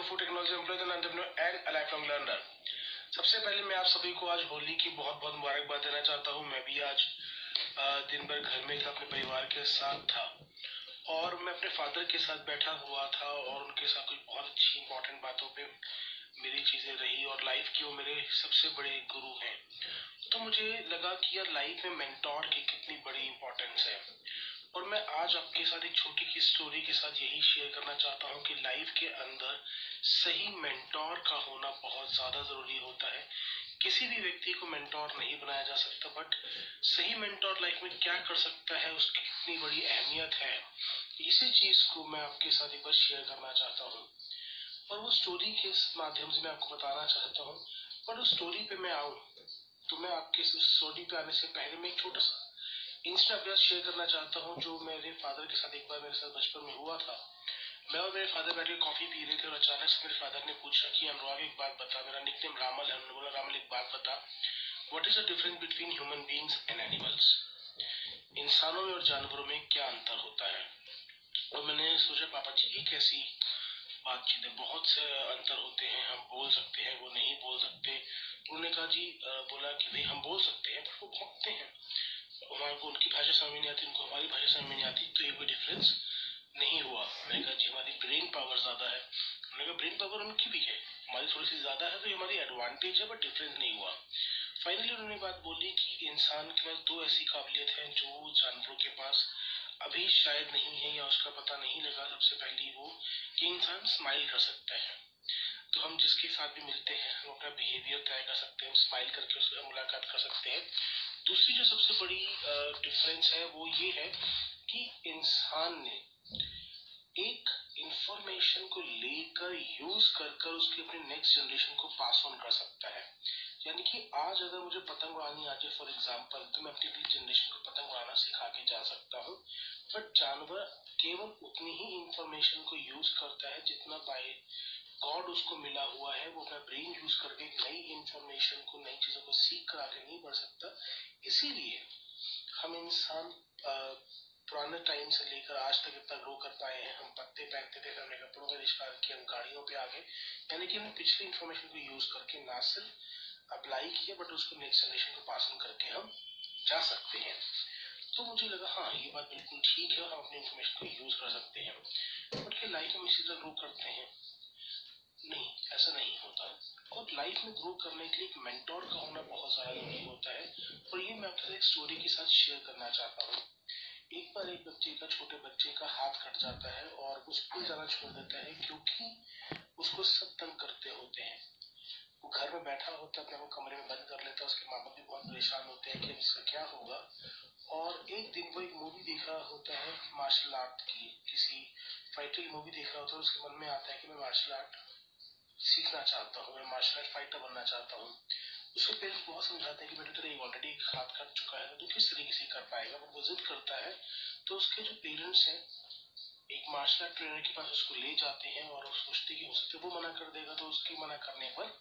To food technology employ and lifelong learner सबसे पहले मैं आप सभी को आज होली की बहुत बहुत मुबारकबाद देना चाहता हूँ। मैं भी आज दिन भर घर में था, अपने परिवार के साथ था। और मैं अपने फादर के साथ बैठा हुआ था और उनके साथ कुछ बहुत अच्छी इंपॉर्टेंट बातों पे मेरी चीज़ें रही और लाइफ की वो मेरे सबसे बड़े गुरु हैं। तो मुझे लगा कि यार लाइफ में मेंटोर की कितनी बड़ी इंपॉर्टेंस है। और मैं आज आपके साथ एक छोटी की स्टोरी के साथ यही शेयर करना चाहता हूँ कि लाइफ के अंदर सही मेंटोर का होना बहुत ज़्यादा ज़रूरी होता है। किसी भी व्यक्ति को मेंटोर नहीं बनाया जा सकता बट सही मेंटोर लाइफ में क्या कर सकता है, उसकी कितनी बड़ी अहमियत है, इसी चीज़ को मैं आपके साथ एक बार शेयर करना चाहता हूँ। और वो स्टोरी के माध्यम से मैं आपको बताना चाहता हूँ पर उस स्टोरी पे मैं आऊँ तो मैं आपके स्टोरी पे आने से पहले मैं एक छोटा सा इंस्टा शेयर करना चाहता हूँ, जो मेरे फादर के साथ एक बार मेरे साथ बचपन में हुआ था। मैं और मेरे फादर बैठ के कॉफ़ी पी रहे थे और अचानक से मेरे फादर ने पूछा कि अनुराग, एक बात बता, मेरा निकनेम रामल है। उन्होंने बोला, रामल, एक बात बता। What is the difference between human beings and animals इंसानों में और जानवरों में क्या अंतर होता है? और मैंने सोचा, पापा जी, ये कैसी बातचीत है? बहुत से अंतर होते हैं। हम बोल सकते हैं, वो नहीं बोल सकते। उन्होंने कहा, जी बोला कि भाई, हम बोल सकते हैं, पर वो भोंकते हैं। हमारे को उनकी भाषा समझ नहीं आती, उनको हमारी भाषा समझ नहीं आती तो ये कोई डिफरेंस नहीं हुआ। मैंने कहा, जी, हमारी ब्रेन पावर ज़्यादा है। मैंने कहा ब्रेन पावर उनकी भी है। हमारी थोड़ी सी ज़्यादा है तो ये हमारी एडवांटेज है बट डिफरेंस नहीं हुआ। फाइनली उन्होंने बात बोली कि इंसान के पास दो ऐसी काबिलियत है जो जानवरों के पास अभी शायद नहीं है या उसका पता नहीं लगा सबसे पहली वो कि इंसान स्माइल कर सकता है। तो हम जिसके साथ भी मिलते हैं, हम अपना बिहेवियर तय कर सकते हैं स्माइल करके उससे मुलाकात कर सकते हैं। दूसरी जो सबसे बड़ी डिफरेंस है वो ये है कि इंसान ने एक इंफॉर्मेशन को लेकर यूज़ कर कर उसके अपने नेक्स्ट जनरेशन को पास ऑन कर सकता है। यानी कि आज अगर मुझे पतंग उड़ानी आ जाए फॉर एग्ज़ाम्पल तो मैं अपनी जनरेशन को पतंग उड़ाना सिखा के जा सकता हूँ। बट जानवर केवल उतनी ही इंफॉर्मेशन को यूज़ करता है जितना बाय गॉड उसको मिला हुआ है, वो अपना ब्रेन यूज़ करके नई इंफॉर्मेशन को, नई चीज़ों को सीख कर आगे नहीं बढ़ सकता। इसीलिए हम इंसान पुराने टाइम से लेकर आज तक इतना ग्रो कर पाए हैं। हम पत्ते पहनते थे, हमने कपड़ों का आविष्कार किया, हम गाड़ियों पे आ गए। यानी कि हमने पिछले इन्फॉर्मेशन को यूज़ करके ना सिर्फ़ अप्लाई किया बट उसको नेक्स्ट जनरेशन को पास ऑन करके हम जा सकते हैं। तो मुझे लगा हाँ ये बात बिल्कुल ठीक है, हम अपनी इन्फॉर्मेशन को यूज़ कर सकते हैं। बट क्या लाइफ में इसी तरह ग्रो करते हैं। नहीं, ऐसा नहीं होता। और लाइफ में ग्रो करने के लिए एक मेंटोर का होना बहुत ज़्यादा ज़रूरी होता है, और ये मैं आपके एक स्टोरी के साथ शेयर करना चाहता हूँ। एक बार एक बच्चे का, छोटे बच्चे का हाथ कट जाता है और वो स्कूल जाना छोड़ देता है क्योंकि उसको सब तंग करते होते हैं। वो घर में बैठा होता है, अपने कमरे में बंद कर लेता है, उसके माँ बाप भी बहुत परेशान होते हैं कि इसका क्या होगा। और एक दिन वो एक मूवी देख रहा होता है मार्शल आर्ट की, किसी फाइटर की मूवी देख रहा होता है उसके मन में आता है कि मैं मार्शल आर्ट सीखना चाहता हूँ, मैं मार्शल आर्ट फाइटर बनना चाहता हूँ। उसके पेरेंट्स बहुत समझाते हैं कि बेटा तेरा ऑलरेडी हाथ कट चुका है तो किस तरीके से कर पाएगा? वो जिद करता है। तो उसके जो पेरेंट्स हैं, एक मार्शल आर्ट ट्रेनर के पास उसको ले जाते हैं और उस सोचते कि हो सकते वो मना कर देगा तो उसके मना करने पर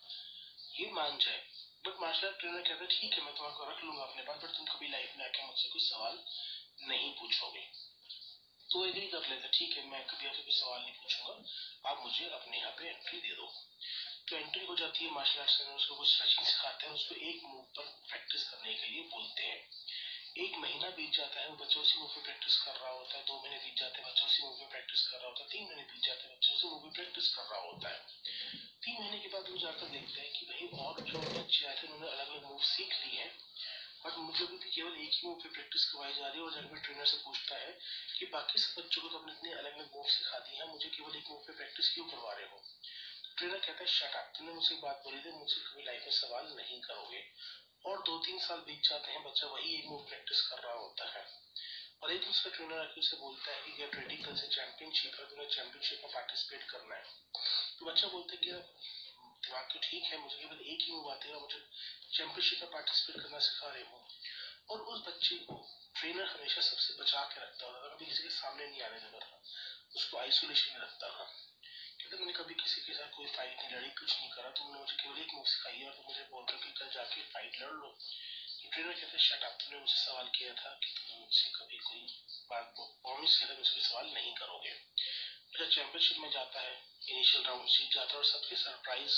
ये मान जाए। बट मार्शल आर्ट ट्रेनर कहते हैं, ठीक है, मैं तुम्हारा रख लूँगा अपने पास बट तुम कभी लाइफ में आके मुझसे कोई सवाल नहीं पूछोगे। तो एग्री कर लेते। ठीक है, मैं कभी आपसे कोई सवाल नहीं पूछूँगा। आप मुझे अपने यहाँ पे एंट्री दे दो। तो एंट्री हो जाती है मार्शल आर्ट्स में, उसको कुछ स्ट्रेचिंग सिखाते हैं, उसको एक मूव पर प्रैक्टिस करने के लिए बोलते हैं। एक महीना बीत जाता है बच्चा उसी मूव पे प्रैक्टिस कर रहा होता है, दो महीने बीत जाते हैं, बच्चों से मूव पे प्रैक्टिस कर रहा होता है, तीन महीने बीत जाते हैं, बच्चा उसी मूव पे प्रैक्टिस कर रहा होता है। तीन महीने के बाद वो जाकर देखते हैं कि भाई और जो बच्चे आए थे, उन्होंने अलग अलग मूव सीख ली हैं। मुझे अभी भी केवल एक ही मूव पे प्रैक्टिस करवाई जा रही है और जब मैं ट्रेनर से पूछता है कि बाकी सब बच्चों को तो अपने इतने अलग अलग मूव सिखा दी है मुझे केवल एक मूव पे प्रैक्टिस क्यों करवा रहे हो ट्रेनर कहता है शट अप तुमने मुझसे बात बोली थी मुझसे कभी लाइफ में सवाल नहीं करोगे और दो तीन साल बीत जाते हैं बच्चा वही एक मूव प्रैक्टिस कर रहा होता है और एक दूसरा ट्रेनर आके उसे बोलता है कि गेट रेडी कल से चैंपियनशिप है तुम्हें चैंपियनशिप में पार्टिसिपेट करना है तो बच्चा बोलता है कि दिमाग तो ठीक है, मुझे केवल एक ही मूव आती है मुझे चैंपियनशिप में पार्टिसिपेट करना सिखा रहे हो। और उस बच्चे को ट्रेनर हमेशा सबसे बचा के रखता था कभी किसी के सामने नहीं आने देता था। उसको आइसोलेशन में रखता था। कहते मैंने कभी किसी के साथ कोई फाइट नहीं लड़ी, कुछ नहीं करा, तुमने मुझे केवल एक मूव सिखाई और तुम मुझे बोल हो कि कल जाके फाइट लड़ लो। तो ट्रेनर कहते हैं शट अप तुमने मुझसे सवाल किया था कि तुम मुझसे कभी कोई बात प्रॉमिस किया था मुझसे सवाल नहीं करोगे। जब चैंपियनशिप में जाता है। इनिशियल राउंड जीत जाता है और सबके सरप्राइज़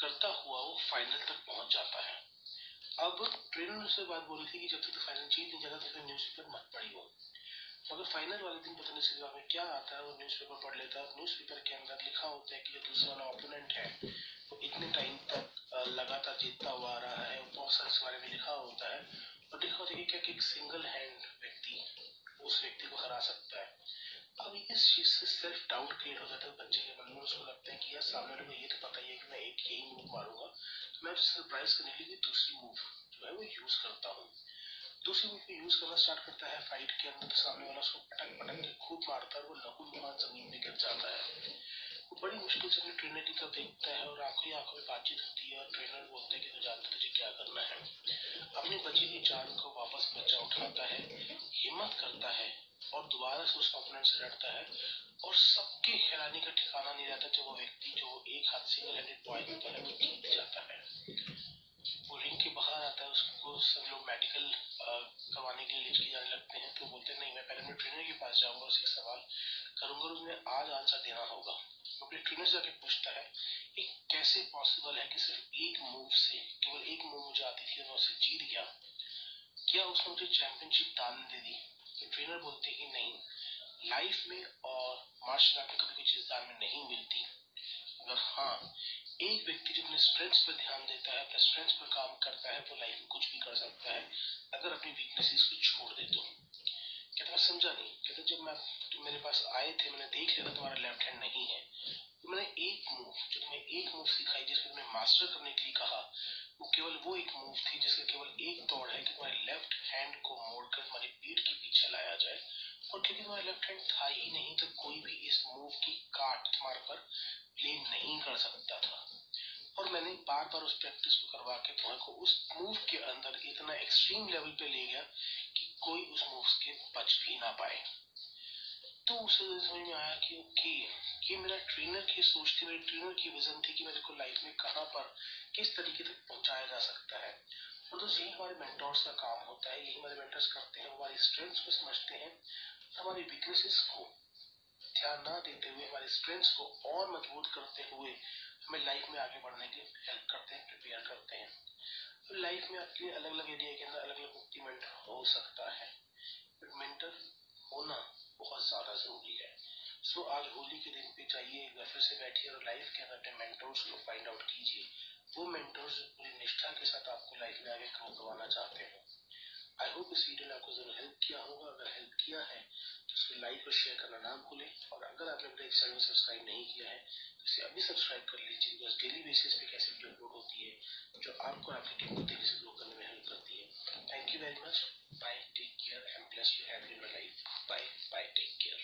करता हुआ वो फाइनल तक पहुँच जाता है। अब ट्रेनर से बात बोली थी कि जब तक तो फाइनल जीत नहीं जाता तो फिर न्यूज़ पेपर मत पढ़ी हो मगर फाइनल वाले दिन पता नहीं सिलवा में क्या आता है, वो न्यूज़पेपर पढ़ लेता है। न्यूज़पेपर के अंदर लिखा होता है कि जो दूसरा वाला ओपोनेंट है। वो इतने टाइम तक लगातार जीतता हुआ आ रहा है। बहुत सारे बारे में लिखा होता है। और लिखा होता है कि क्या एक सिंगल हैंड व्यक्ति उस व्यक्ति को हरा सकता है अब इस चीज़ से सेल्फ डाउट क्रिएट हो जाता है बच्चे के मन में उसको लगता है कि यार सामने वाले को ये तो पता ही है कि मैं एक यही मूव मारूँगा। तो मैं उसे सरप्राइज़ करने के लिए दूसरी मूव जो है वो यूज़ करता हूँ। दूसरी मूव को यूज़ करना स्टार्ट करता है फाइट के अंदर तो सामने वाला उसको पटक पटक के खूब मारता है वो लहू लुहान ज़मीन में गिर जाता है। वो बड़ी मुश्किल से अपने ट्रेनर की तरफ़ देखता है और आँखों ही आँखों में बातचीत होती है और ट्रेनर बोलते हैं कि तू जानते तुझे क्या करना है। अपनी बची हुई जान को वापस बच्चा उठाता है, हिम्मत करता है और दोबारा से उस ओपोनेंट से लड़ता है और सबके हैरानी का ठिकाना नहीं रहता जब वो व्यक्ति जो एक हाथ सिंगल हैंडेड है, वो जीत जाता है। वो रिंग के बाहर आता है, उसको सब लोग मेडिकल करवाने के लिए लेके जाने लगते हैं तो बोलते हैं, नहीं, मैं पहले अपने ट्रेनर के पास जाऊँगा उससे सवाल करूँगा उन्हें आज आंसर देना होगा। अपने ट्रेनर से पूछता है कि कैसे पॉसिबल है कि सिर्फ़ एक मूव से, केवल एक मूव मुझे आती थी और मैं उसे जीत गया? क्या उसने मुझे चैंपियनशिप दान दे दी? ट्रेनर बोलते हैं नहीं लाइफ में और मार्शल आर्ट में कभी कोई चीज़ दान में नहीं मिलती। अगर हाँ एक व्यक्ति जो अपने स्ट्रेंथ्स पर ध्यान देता है, अपने स्ट्रेंथ्स पर काम करता है, वो लाइफ में कुछ भी कर सकता है, अगर अपनी वीकनेसेस को छोड़ दे तो। कहते मैं समझा नहीं। कहते जब मैं तुम मेरे पास आए थे, मैंने देख लिया था तुम्हारा लेफ़्ट हैंड नहीं है। तो मैंने एक मूव जो तुम्हें एक मूव सिखाई जिसको तुम्हें मास्टर करने के लिए कहा वो केवल वो एक मूव थी जिसका केवल एक दौड़ है कि तुम्हारे लेफ़्ट हैंड को मोड़कर तुम्हारी पीठ के पीछे लाया जाए। और क्योंकि तुम्हारा लेफ़्ट हैंड था ही नहीं तो कोई भी इस मूव की काट तुम्हारे पर प्ले नहीं कर सकता था। और मैंने बार बार उस प्रैक्टिस को करवा के तुम्हारे को उस मूव के अंदर इतना एक्सट्रीम लेवल पे ले गया कि कोई उस मूव के बच भी ना पाए। तो उसे समझ में आया कि ओके ये मेरा ट्रेनर की सोच थी, मेरे ट्रेनर की विजन थी कि मेरे को लाइफ में कहाँ पर, किस तरीके तक पहुँचाया जा सकता है। और तो यही हमारे मेंटर्स का काम होता है, यही हमारे मेंटर्स करते हैं हमारी स्ट्रेंथ्स को समझते हैं, हमारी वीकनेसेस को ध्यान ना देते हुए, हमारे स्ट्रेंथ्स को और मज़बूत करते हुए हमें लाइफ में आगे बढ़ने के हेल्प करते हैं प्रिपेयर करते हैं। तो लाइफ में आपके अलग अलग एरिया के अंदर अलग अलग मुक्ति मेंटर हो सकता है। मेंटर होना बहुत ज़्यादा ज़रूरी है। सो so, आज होली के दिन पे जाइए घर से बैठिए और लाइफ के अंदर मेंटर्स को फाइंड आउट कीजिए। वो मेंटर्स पूरी निष्ठा के साथ आपको लाइफ में आगे काम करवाना चाहते हैं। आई होप इस वीडियो ने आपको ज़रूर हेल्प किया होगा। अगर हेल्प किया है तो उसको लाइक और शेयर करना ना भूलें। और अगर आपने इस चैनल सब्सक्राइब नहीं किया है तो इसे अभी सब्सक्राइब कर लीजिए बिकॉज़ डेली बेसिस पे कैसे वीडियो अपलोड होती है, जो आपको आपकी टीम को तेज़ी से ग्रो करने में हेल्प करती है। Thank you very much bye take care and bless you have in life bye bye take care